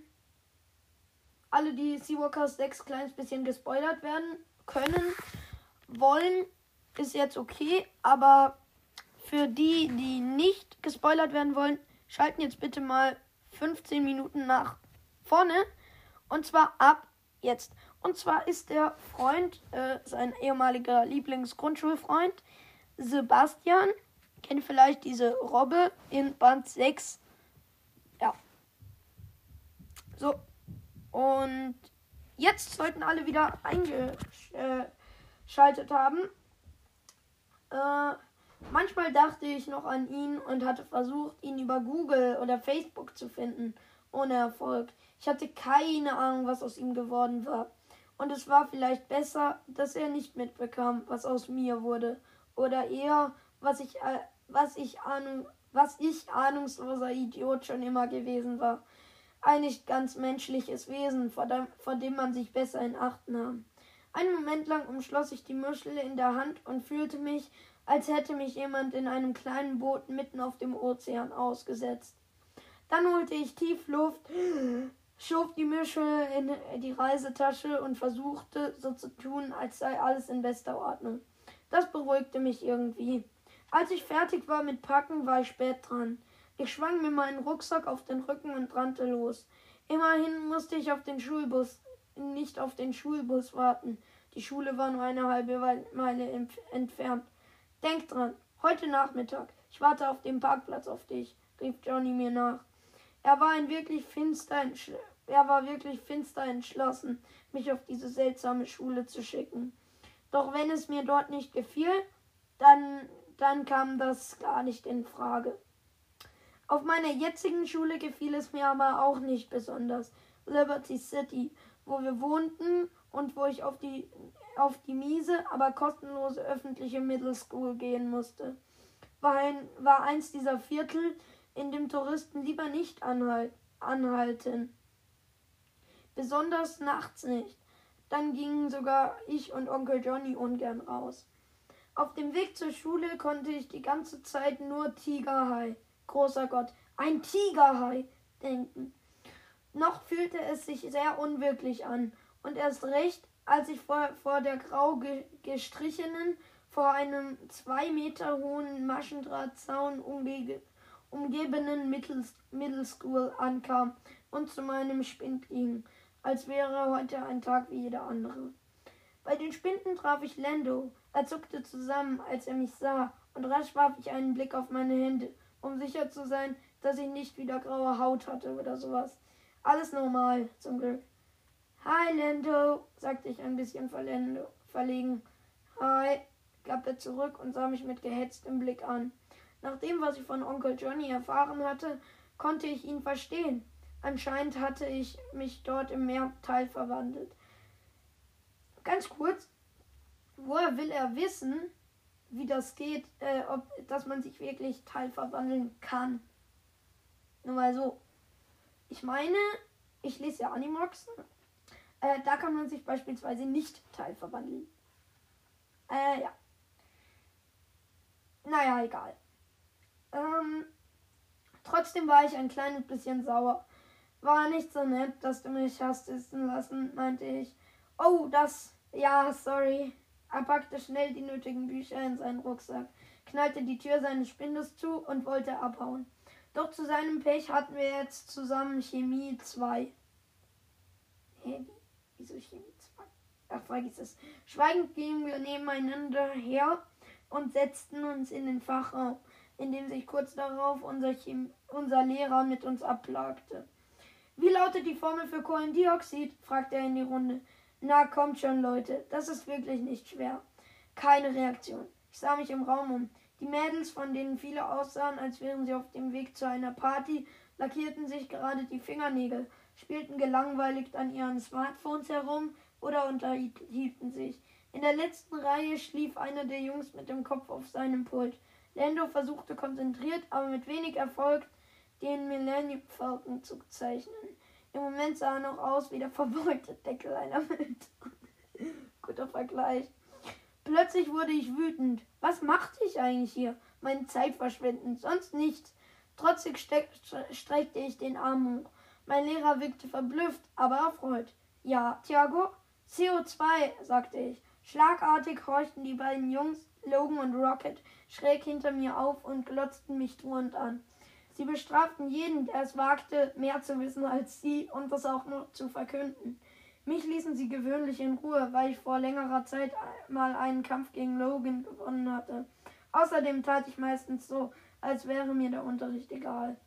alle, die Seawalkers 6 kleines bisschen gespoilert werden können, wollen, ist jetzt okay. Aber für die, die nicht gespoilert werden wollen, schalten jetzt bitte mal 15 Minuten nach vorne. Und zwar ab jetzt. Und zwar ist der Freund, äh, sein ehemaliger Lieblingsgrundschulfreund, Sebastian. Kennt vielleicht diese Robbe in Band 6. Ja. So. Und jetzt sollten alle wieder eingeschaltet haben. Äh, manchmal dachte ich noch an ihn und hatte versucht, ihn über Google oder Facebook zu finden. Ohne Erfolg. Ich hatte keine Ahnung, was aus ihm geworden war. Und es war vielleicht besser, dass er nicht mitbekam, was aus mir wurde oder eher, was ich, äh, was ich, ahnung, was ich ahnungsloser Idiot schon immer gewesen war. Ein nicht ganz menschliches Wesen, vor dem, vor dem man sich besser in Acht nahm. Einen Moment lang umschloss ich die Muschel in der Hand und fühlte mich, als hätte mich jemand in einem kleinen Boot mitten auf dem Ozean ausgesetzt. Dann holte ich tief Luft, schob die Muschel in die Reisetasche und versuchte, so zu tun, als sei alles in bester Ordnung. Das beruhigte mich irgendwie. Als ich fertig war mit Packen, war ich spät dran. Ich schwang mir meinen Rucksack auf den Rücken und rannte los. Immerhin musste ich auf den Schulbus, nicht auf den Schulbus warten. Die Schule war nur eine halbe Meile entfernt. Denk dran, heute Nachmittag. Ich warte auf dem Parkplatz auf dich, rief Johnny mir nach. Er war ein wirklich finster er war wirklich finster entschlossen, mich auf diese seltsame Schule zu schicken. Doch wenn es mir dort nicht gefiel, dann, dann kam das gar nicht in Frage. Auf meiner jetzigen Schule gefiel es mir aber auch nicht besonders. Liberty City, wo wir wohnten und wo ich auf die, auf die miese, aber kostenlose öffentliche Middle School gehen musste, war, ein, war eins dieser Viertel, in dem Touristen lieber nicht anhalt, anhalten. Besonders nachts nicht. Dann gingen sogar ich und Onkel Johnny ungern raus. Auf dem Weg zur Schule konnte ich die ganze Zeit nur Tigerhai, großer Gott, ein Tigerhai denken. Noch fühlte es sich sehr unwirklich an, und erst recht, als ich vor, vor der grau gestrichenen, vor einem zwei Meter hohen Maschendrahtzaun umge umgebenen Middle, Middle School ankam und zu meinem Spind ging, als wäre heute ein Tag wie jeder andere. Bei den Spinden traf ich Lando. Er zuckte zusammen, als er mich sah, und rasch warf ich einen Blick auf meine Hände, um sicher zu sein, dass ich nicht wieder graue Haut hatte oder sowas. Alles normal, zum Glück. Hi, Lando, sagte ich ein bisschen verlegen. Hi, gab er zurück und sah mich mit gehetztem Blick an. Nach dem, was ich von Onkel Johnny erfahren hatte, konnte ich ihn verstehen. Anscheinend hatte ich mich dort im Meerteil verwandelt. Ganz kurz, woher will er wissen, wie das geht, äh, ob, dass man sich wirklich teilverwandeln kann? Nur mal so. Ich meine, ich lese ja Animox. Äh, da kann man sich beispielsweise nicht teilverwandeln. Äh, ja. Naja, egal. Ähm, trotzdem war ich ein kleines bisschen sauer. War nicht so nett, dass du mich hast essen lassen, meinte ich. Oh, das. Ja, sorry. Er packte schnell die nötigen Bücher in seinen Rucksack, knallte die Tür seines Spindes zu und wollte abhauen. Doch zu seinem Pech hatten wir jetzt zusammen Chemie 2. Hä, wieso Chemie 2? Ach, vergiss es. Schweigend gingen wir nebeneinander her und setzten uns in den Fachraum in dem sich kurz darauf unser, Chem unser Lehrer mit uns abplagte. Wie lautet die Formel für Kohlendioxid? fragte er in die Runde. Na, kommt schon, Leute, das ist wirklich nicht schwer. Keine Reaktion. Ich sah mich im Raum um. Die Mädels, von denen viele aussahen, als wären sie auf dem Weg zu einer Party, lackierten sich gerade die Fingernägel, spielten gelangweiligt an ihren Smartphones herum oder unterhielten sich. In der letzten Reihe schlief einer der Jungs mit dem Kopf auf seinem Pult. Lando versuchte konzentriert, aber mit wenig Erfolg, den Millennium Falcon zu zeichnen. Im Moment sah er noch aus wie der verbeugte Deckel einer Welt. Guter Vergleich. Plötzlich wurde ich wütend. Was machte ich eigentlich hier? Meine Zeit verschwenden, sonst nichts. Trotzig streckte ich den Arm hoch. Mein Lehrer wirkte verblüfft, aber erfreut. Ja, Thiago? CO2, sagte ich. Schlagartig horchten die beiden Jungs, Logan und Rocket, schräg hinter mir auf und glotzten mich drohend an. Sie bestraften jeden, der es wagte, mehr zu wissen als sie und das auch noch zu verkünden. Mich ließen sie gewöhnlich in Ruhe, weil ich vor längerer Zeit mal einen Kampf gegen Logan gewonnen hatte. Außerdem tat ich meistens so, als wäre mir der Unterricht egal.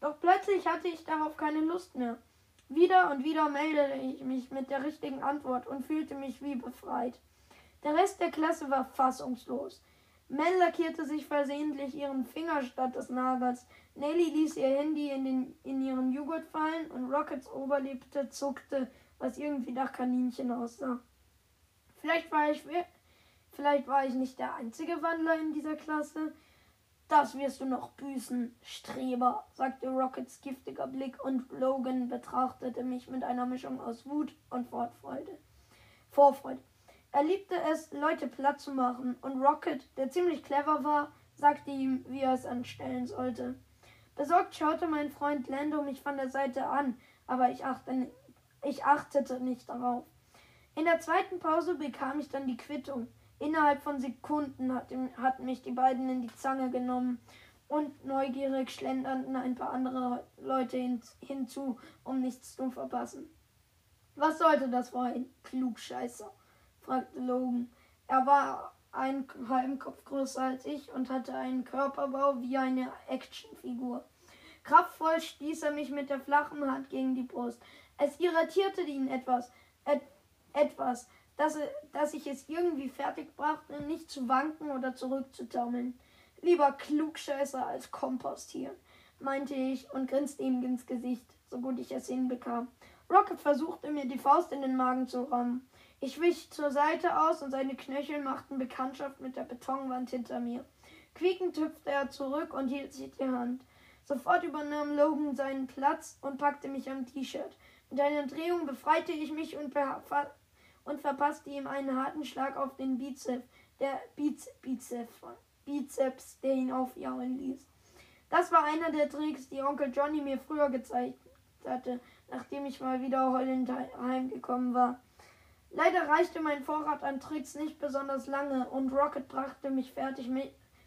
Doch plötzlich hatte ich darauf keine Lust mehr. Wieder und wieder meldete ich mich mit der richtigen Antwort und fühlte mich wie befreit. Der Rest der Klasse war fassungslos. Mel lackierte sich versehentlich ihren Finger statt des Nagels. Nelly ließ ihr Handy in, den, in ihren Joghurt fallen und Rockets Oberlippe zuckte, was irgendwie nach Kaninchen aussah. Vielleicht war ich, vielleicht war ich nicht der einzige Wandler in dieser Klasse. Das wirst du noch büßen, Streber, sagte Rockets giftiger Blick und Logan betrachtete mich mit einer Mischung aus Wut und Vorfreude. Vorfreude. Er liebte es, Leute platt zu machen, und Rocket, der ziemlich clever war, sagte ihm, wie er es anstellen sollte. Besorgt schaute mein Freund Lando mich von der Seite an, aber ich, achte, ich achtete nicht darauf. In der zweiten Pause bekam ich dann die Quittung. Innerhalb von Sekunden hatten mich die beiden in die Zange genommen und neugierig schlenderten ein paar andere Leute hin, hinzu, um nichts zu verpassen. Was sollte das für ein Klugscheißer? Fragte Logan. Er war einen halben Kopf größer als ich und hatte einen Körperbau wie eine Actionfigur. Kraftvoll stieß er mich mit der flachen Hand gegen die Brust. Es irritierte ihn etwas, et, etwas, dass, dass ich es irgendwie fertig brachte, nicht zu wanken oder zurückzutaumeln. Lieber Klugscheißer als Kompostieren, meinte ich und grinste ihm ins Gesicht, so gut ich es hinbekam. Rocket versuchte mir die Faust in den Magen zu rammen. Ich wich zur Seite aus und seine Knöchel machten Bekanntschaft mit der Betonwand hinter mir. Quiekend hüpfte er zurück und hielt sich die Hand. Sofort übernahm Logan seinen Platz und packte mich am T-Shirt. Mit einer Drehung befreite ich mich und, und verpasste ihm einen harten Schlag auf den Bizeps, der Biz Bizeps, Bizeps, der ihn aufjaulen ließ. Das war einer der Tricks, die Onkel Johnny mir früher gezeigt hatte, nachdem ich mal wieder heulend heimgekommen war. Leider reichte mein Vorrat an Tricks nicht besonders lange und Rocket brachte mich fertig,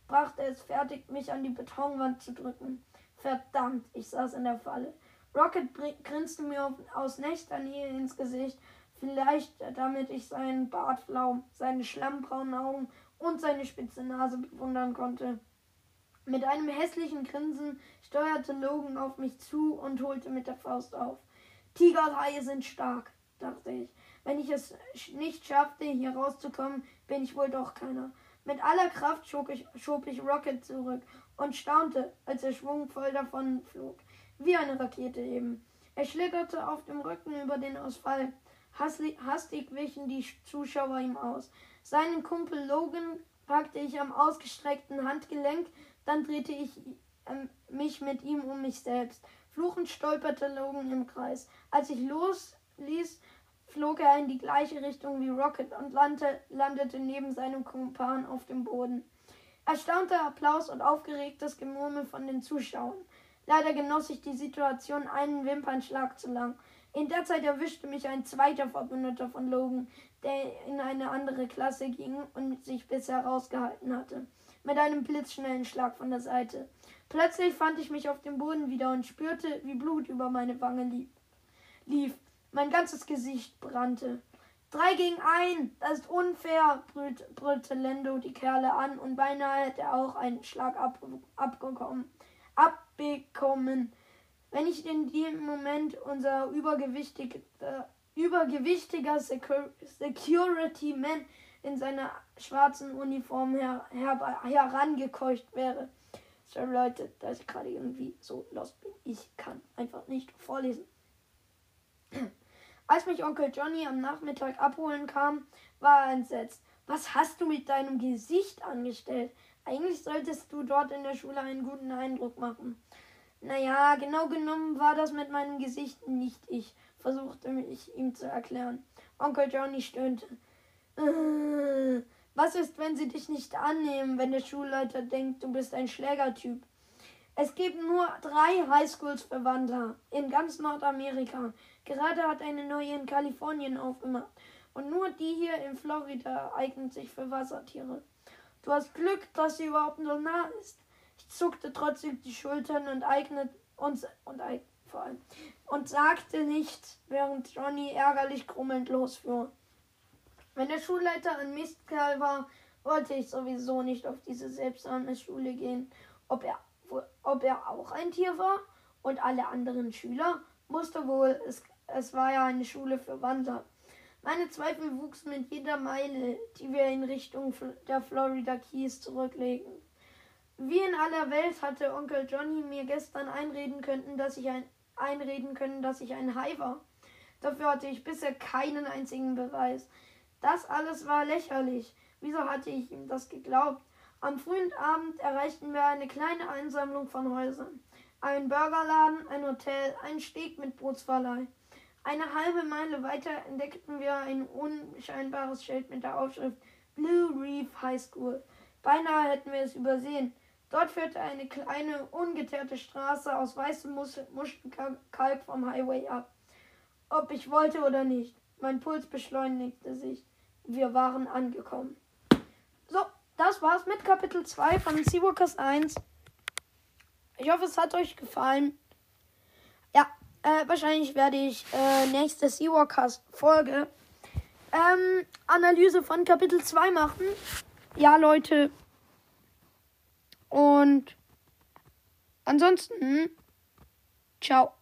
brachte es fertig, mich an die Betonwand zu drücken. Verdammt, ich saß in der Falle. Rocket grinste mir aus nächster Nähe ins Gesicht, vielleicht damit ich seinen Bartflaum, seine schlammbraunen Augen und seine spitze Nase bewundern konnte. Mit einem hässlichen Grinsen steuerte Logan auf mich zu und holte mit der Faust auf. Tigerhaie sind stark, dachte ich. Wenn ich es nicht schaffte, hier rauszukommen, bin ich wohl doch keiner. Mit aller Kraft schob ich, schob ich Rocket zurück und staunte, als er schwungvoll davon flog. Wie eine Rakete eben. Er schlitterte auf dem Rücken über den Asphalt. Hastig wichen die Zuschauer ihm aus. Seinen Kumpel Logan packte ich am ausgestreckten Handgelenk, dann drehte ich ähm, mich mit ihm um mich selbst. Fluchend stolperte Logan im Kreis. Als ich losließ, flog er in die gleiche Richtung wie Rocket und landete, landete neben seinem Kumpan auf dem Boden. Erstaunter Applaus und aufgeregtes Gemurmel von den Zuschauern. Leider genoss ich die Situation einen Wimpernschlag zu lang. In der Zeit erwischte mich ein zweiter Verbündeter von Logan, der in eine andere Klasse ging und sich bisher rausgehalten hatte, mit einem blitzschnellen Schlag von der Seite. Plötzlich fand ich mich auf dem Boden wieder und spürte, wie Blut über meine Wange lief. Mein ganzes Gesicht brannte. Drei gegen ein, das ist unfair, brüllte Lendo die Kerle an und beinahe hätte er auch einen Schlag ab, abgekommen, abbekommen. Wenn ich in dem Moment unser übergewichtig, äh, übergewichtiger Secur Security Man in seiner schwarzen Uniform her her herangekeucht wäre. So Leute, da ich gerade irgendwie so lost bin. Ich kann einfach nicht vorlesen. Als mich Onkel Johnny am Nachmittag abholen kam, war er entsetzt. Was hast du mit deinem Gesicht angestellt? Eigentlich solltest du dort in der Schule einen guten Eindruck machen. Naja, genau genommen war das mit meinem Gesicht nicht ich, versuchte ich ihm zu erklären. Onkel Johnny stöhnte. Äh, was ist, wenn sie dich nicht annehmen, wenn der Schulleiter denkt, du bist ein Schlägertyp? Es gibt nur drei Highschools für Wanderer in ganz Nordamerika. Gerade hat eine neue in Kalifornien aufgemacht. Und nur die hier in Florida eignet sich für Wassertiere. Du hast Glück, dass sie überhaupt so nah ist. Ich zuckte trotzdem die Schultern und eignet uns und vor allem und sagte nichts, während Johnny ärgerlich grummelnd losfuhr. Wenn der Schulleiter ein Mistkerl war, wollte ich sowieso nicht auf diese seltsame Schule gehen. Ob er, ob er auch ein Tier war und alle anderen Schüler, musste wohl, es, es war ja eine Schule für Wanderer. Meine Zweifel wuchsen mit jeder Meile, die wir in Richtung der Florida Keys zurücklegen. Wie in aller Welt hatte Onkel Johnny mir gestern einreden können, dass ich ein einreden können, dass ich ein Hai war. Dafür hatte ich bisher keinen einzigen Beweis. Das alles war lächerlich. Wieso hatte ich ihm das geglaubt? Am frühen Abend erreichten wir eine kleine Einsammlung von Häusern. Ein Burgerladen, ein Hotel, ein Steg mit Bootsverleih. Eine halbe Meile weiter entdeckten wir ein unscheinbares Schild mit der Aufschrift Blue Reef High School. Beinahe hätten wir es übersehen. Dort führte eine kleine, ungeteerte Straße aus weißem Muschelkalk vom Highway ab. Ob ich wollte oder nicht, mein Puls beschleunigte sich. Wir waren angekommen. So, das war's mit Kapitel 2 von Seawalkers 1. Ich hoffe, es hat euch gefallen. Äh, wahrscheinlich werde ich äh, nächste Seawalkers Folge ähm, Analyse von Kapitel 2 machen. Ja, Leute, und ansonsten, ciao.